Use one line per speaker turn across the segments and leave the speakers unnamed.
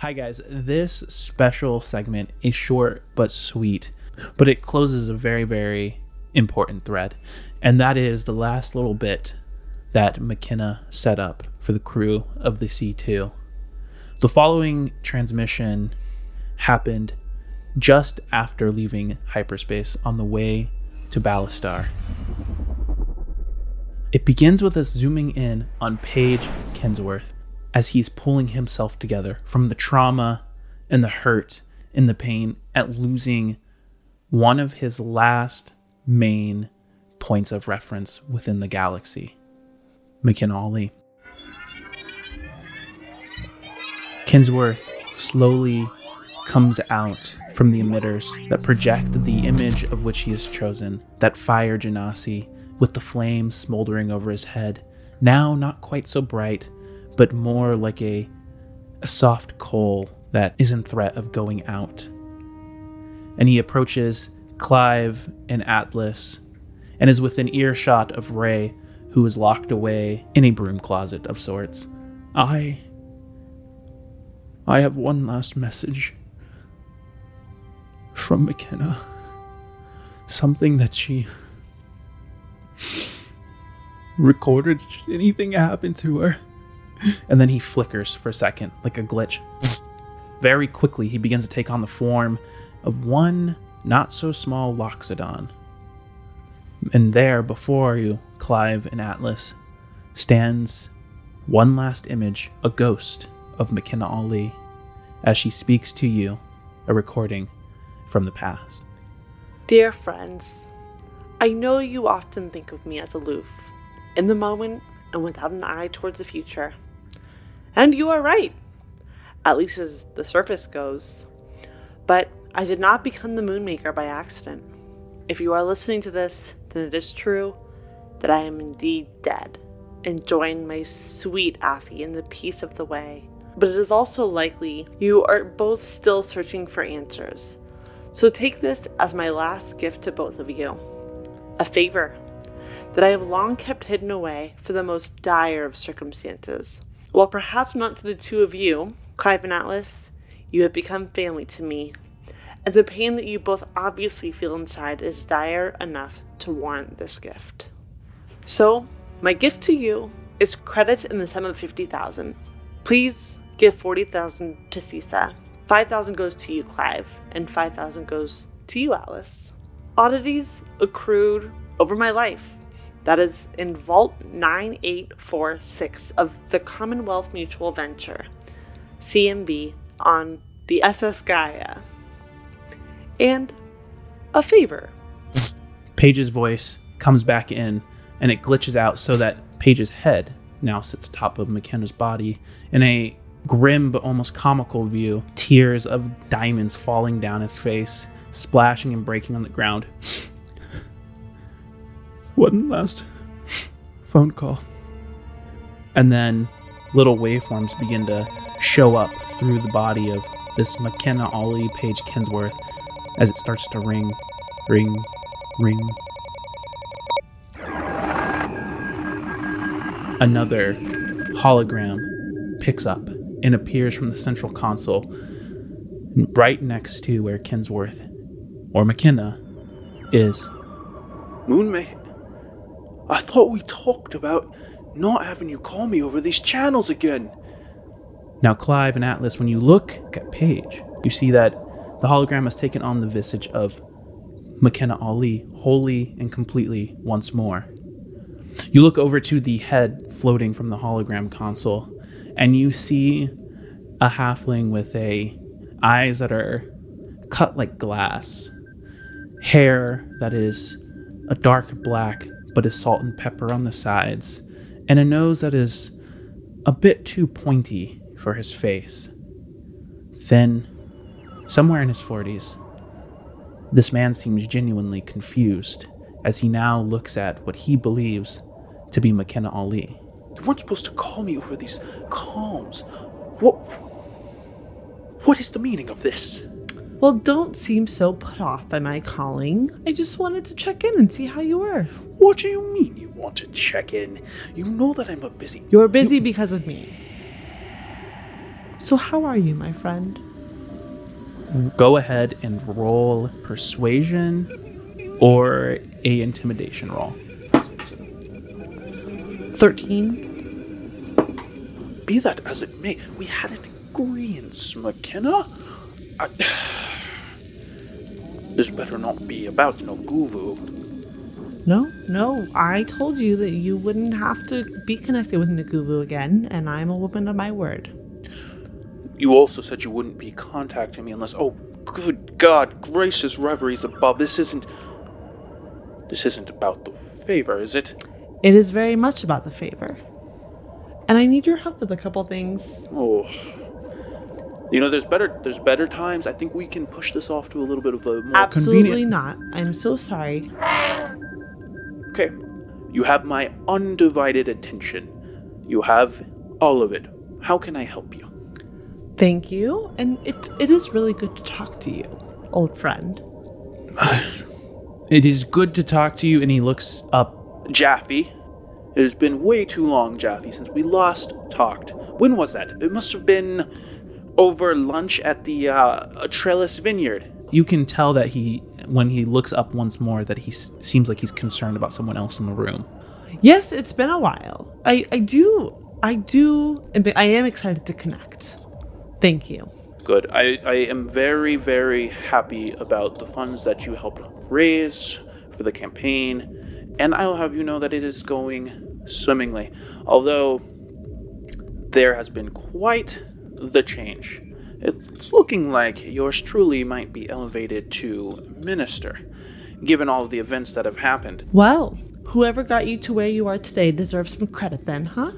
Hi, guys. This special segment is short but sweet, but it closes a very, very important thread. And that is the last little bit that McKenna set up for the crew of the C2. The following transmission happened just after leaving hyperspace on the way to Ballastar. It begins with us zooming in on Paige Kensworth as he's pulling himself together from the trauma and the hurt and the pain at losing one of his last main points of reference within the galaxy McKinley. Kensworth slowly comes out from the emitters that project the image of which he has chosen, that fire genasi with the flames smoldering over his head, now not quite so bright, but more like a, a soft coal that is in threat of going out. And he approaches Clive and Atlas and is within earshot of Ray, who is locked away in a broom closet of sorts. I. I have one last message from McKenna. Something that she recorded. Anything happened to her? And then he flickers for a second, like a glitch. Very quickly, he begins to take on the form of one not so small Loxodon. And there, before you, Clive and Atlas, stands one last image, a ghost of McKenna Ali, as she speaks to you, a recording from the past.
Dear friends, I know you often think of me as aloof, in the moment and without an eye towards the future. And you are right, at least as the surface goes. But I did not become the Moonmaker by accident. If you are listening to this, then it is true that I am indeed dead, enjoying my sweet Affy in the peace of the way. But it is also likely you are both still searching for answers. So take this as my last gift to both of you a favor that I have long kept hidden away for the most dire of circumstances. While perhaps not to the two of you, Clive and Atlas, you have become family to me, and the pain that you both obviously feel inside is dire enough to warrant this gift. So, my gift to you is credit in the sum of 50,000. Please give 40,000 to CISA. 5,000 goes to you, Clive, and 5,000 goes to you, Atlas. Oddities accrued over my life. That is in Vault 9846 of the Commonwealth Mutual Venture, CMV, on the SS Gaia. And a favor.
Paige's voice comes back in and it glitches out so that Paige's head now sits atop of McKenna's body in a grim but almost comical view. Tears of diamonds falling down his face, splashing and breaking on the ground. Last phone call. And then little waveforms begin to show up through the body of this McKenna Ali Paige Kensworth as it starts to ring, ring, ring. Another hologram picks up and appears from the central console, right next to where Kensworth or McKenna is.
Moonmate, I thought we talked about not having you call me over these channels again.
Now, Clive and Atlas, when you look at Paige, you see that the hologram has taken on the visage of McKenna Ali wholly and completely once more. You look over to the head floating from the hologram console, and you see a halfling with a eyes that are cut like glass, hair that is a dark black but is salt and pepper on the sides, and a nose that is a bit too pointy for his face. Thin, somewhere in his 40s, this man seems genuinely confused as he now looks at what he believes to be McKenna Ali.
You weren't supposed to call me over these comms. What. What is the meaning of this?
Well, don't seem so put off by my calling. I just wanted to check in and see how you were.
What do you mean you want to check in? You know that I'm a busy.
You're busy because of me. So, how are you, my friend?
Go ahead and roll persuasion or a intimidation roll.
13.
Be that as it may, we had an agreement, McKenna. I... This better not be about no.
No, no, I told you that you wouldn't have to be connected with Naguvu again, and I'm a woman of my word.
You also said you wouldn't be contacting me unless. Oh, good God, gracious reveries above. This isn't. This isn't about the favor, is it?
It is very much about the favor. And I need your help with a couple things.
Oh. You know, there's better there's better times. I think we can push this off to a little bit of a more
Absolutely
convenient.
not. I'm so sorry.
Okay. You have my undivided attention. You have all of it. How can I help you?
Thank you, and it it is really good to talk to you, old friend.
It is good to talk to you. And he looks up.
Jaffe. It has been way too long, Jaffe, since we last talked. When was that? It must have been over lunch at the uh, Trellis Vineyard.
You can tell that he, when he looks up once more, that he s- seems like he's concerned about someone else in the room.
Yes, it's been a while. I I do I do I am excited to connect. Thank you.
Good. I, I am very, very happy about the funds that you helped raise for the campaign, and I'll have you know that it is going swimmingly. Although there has been quite the change. It's looking like yours truly might be elevated to minister, given all of the events that have happened.
Well, whoever got you to where you are today deserves some credit then, huh?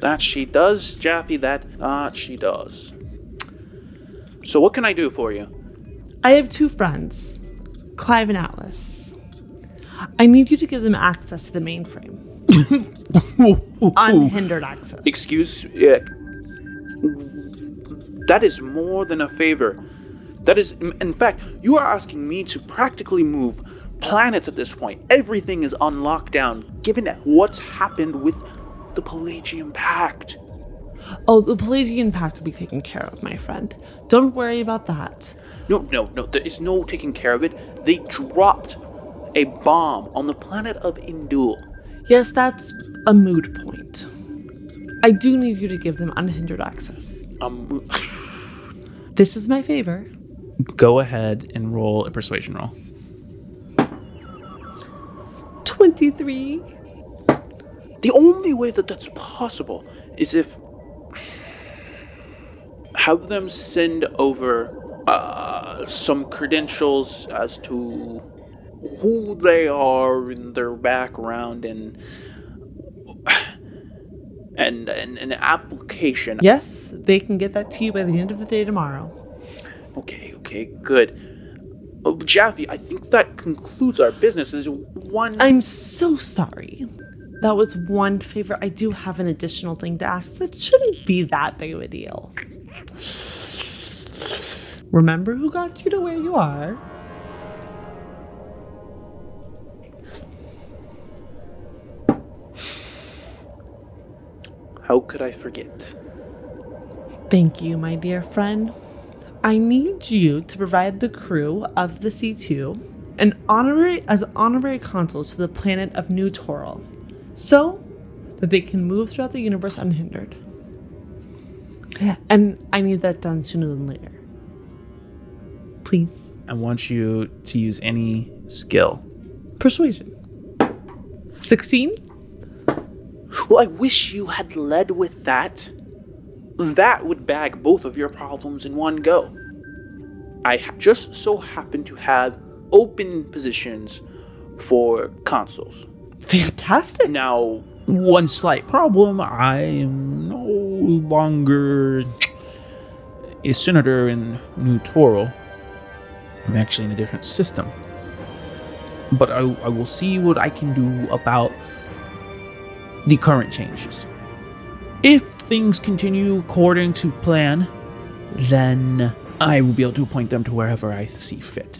That she does, Jaffe, that uh, she does. So, what can I do for you?
I have two friends, Clive and Atlas. I need you to give them access to the mainframe. Unhindered access.
Excuse uh, That is more than a favor. That is, in fact, you are asking me to practically move planets at this point. Everything is on lockdown, given what's happened with the Pelagian Pact.
Oh, the Pelagian Pact will be taken care of, my friend. Don't worry about that.
No, no, no, there is no taking care of it. They dropped a bomb on the planet of Indul.
Yes, that's a mood point. I do need you to give them unhindered access.
Um,
This is my favor.
Go ahead and roll a persuasion roll.
23.
The only way that that's possible is if have them send over uh, some credentials as to who they are and their background and and, and an application.
Yes, they can get that to you by the end of the day tomorrow.
Okay, okay, good. Uh, oh, Jaffe, I think that concludes our business. Is one.
I'm so sorry. That was one favor. I do have an additional thing to ask that shouldn't be that big of a deal. Remember who got you to where you are?
How could I forget?
Thank you, my dear friend. I need you to provide the crew of the C2 an honorary as honorary consuls to the planet of New Toral, so that they can move throughout the universe unhindered. And I need that done sooner than later. Please.
I want you to use any skill.
Persuasion. 16?
Well, I wish you had led with that. That would bag both of your problems in one go. I just so happen to have open positions for consoles.
Fantastic.
Now,
One slight problem I am no longer a senator in New Toro. I'm actually in a different system. But I, I will see what I can do about the current changes. If things continue according to plan, then I will be able to appoint them to wherever I see fit.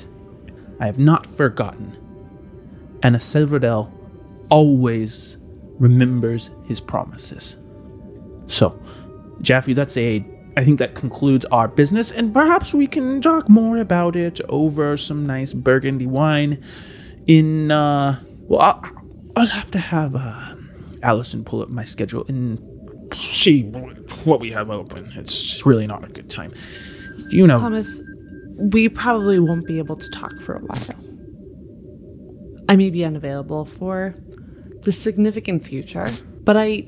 I have not forgotten. And a Silverdale always remembers his promises. So, Jaffe, that's a
I think that concludes our business, and perhaps we can talk more about it over some nice burgundy wine. In uh, well, I'll, I'll have to have uh, Allison pull up my schedule and see what we have open. It's really not a good time. You know,
Thomas, we probably won't be able to talk for a while. I may be unavailable for the significant future, but I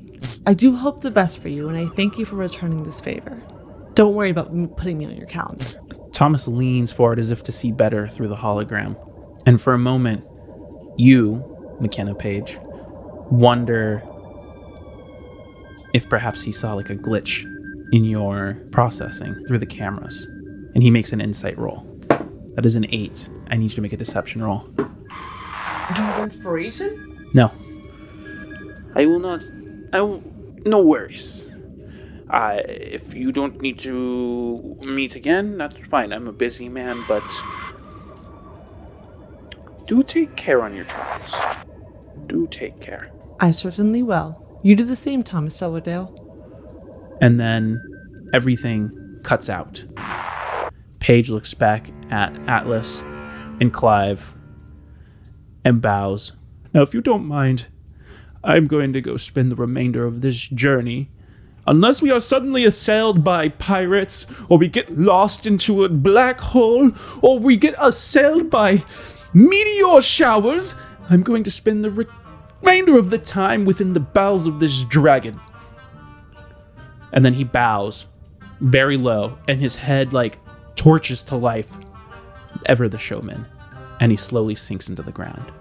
I do hope the best for you and I thank you for returning this favor. Don't worry about putting me on your calendar.
Thomas leans forward as if to see better through the hologram. And for a moment, you, McKenna Paige, wonder if perhaps he saw like a glitch in your processing through the cameras. And he makes an insight roll. That is an eight. I need you to make a deception roll.
Do you have inspiration?
No.
I will not. I will. No worries. Uh, if you don't need to meet again, that's fine. I'm a busy man, but do take care on your travels. Do take care.
I certainly will. You do the same, Thomas Silverdale.
And then everything cuts out. Paige looks back at Atlas and Clive and bows. Now, if you don't mind, I'm going to go spend the remainder of this journey. Unless we are suddenly assailed by pirates, or we get lost into a black hole, or we get assailed by meteor showers, I'm going to spend the re- remainder of the time within the bowels of this dragon. And then he bows very low, and his head like torches to life. Ever the showman. And he slowly sinks into the ground.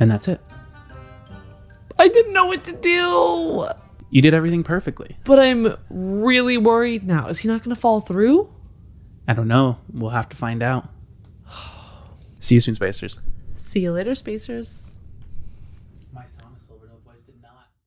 And that's it.
I didn't know what to do.
You did everything perfectly.
But I'm really worried now. Is he not going to fall through?
I don't know. We'll have to find out. See you soon, Spacers.
See you later, Spacers.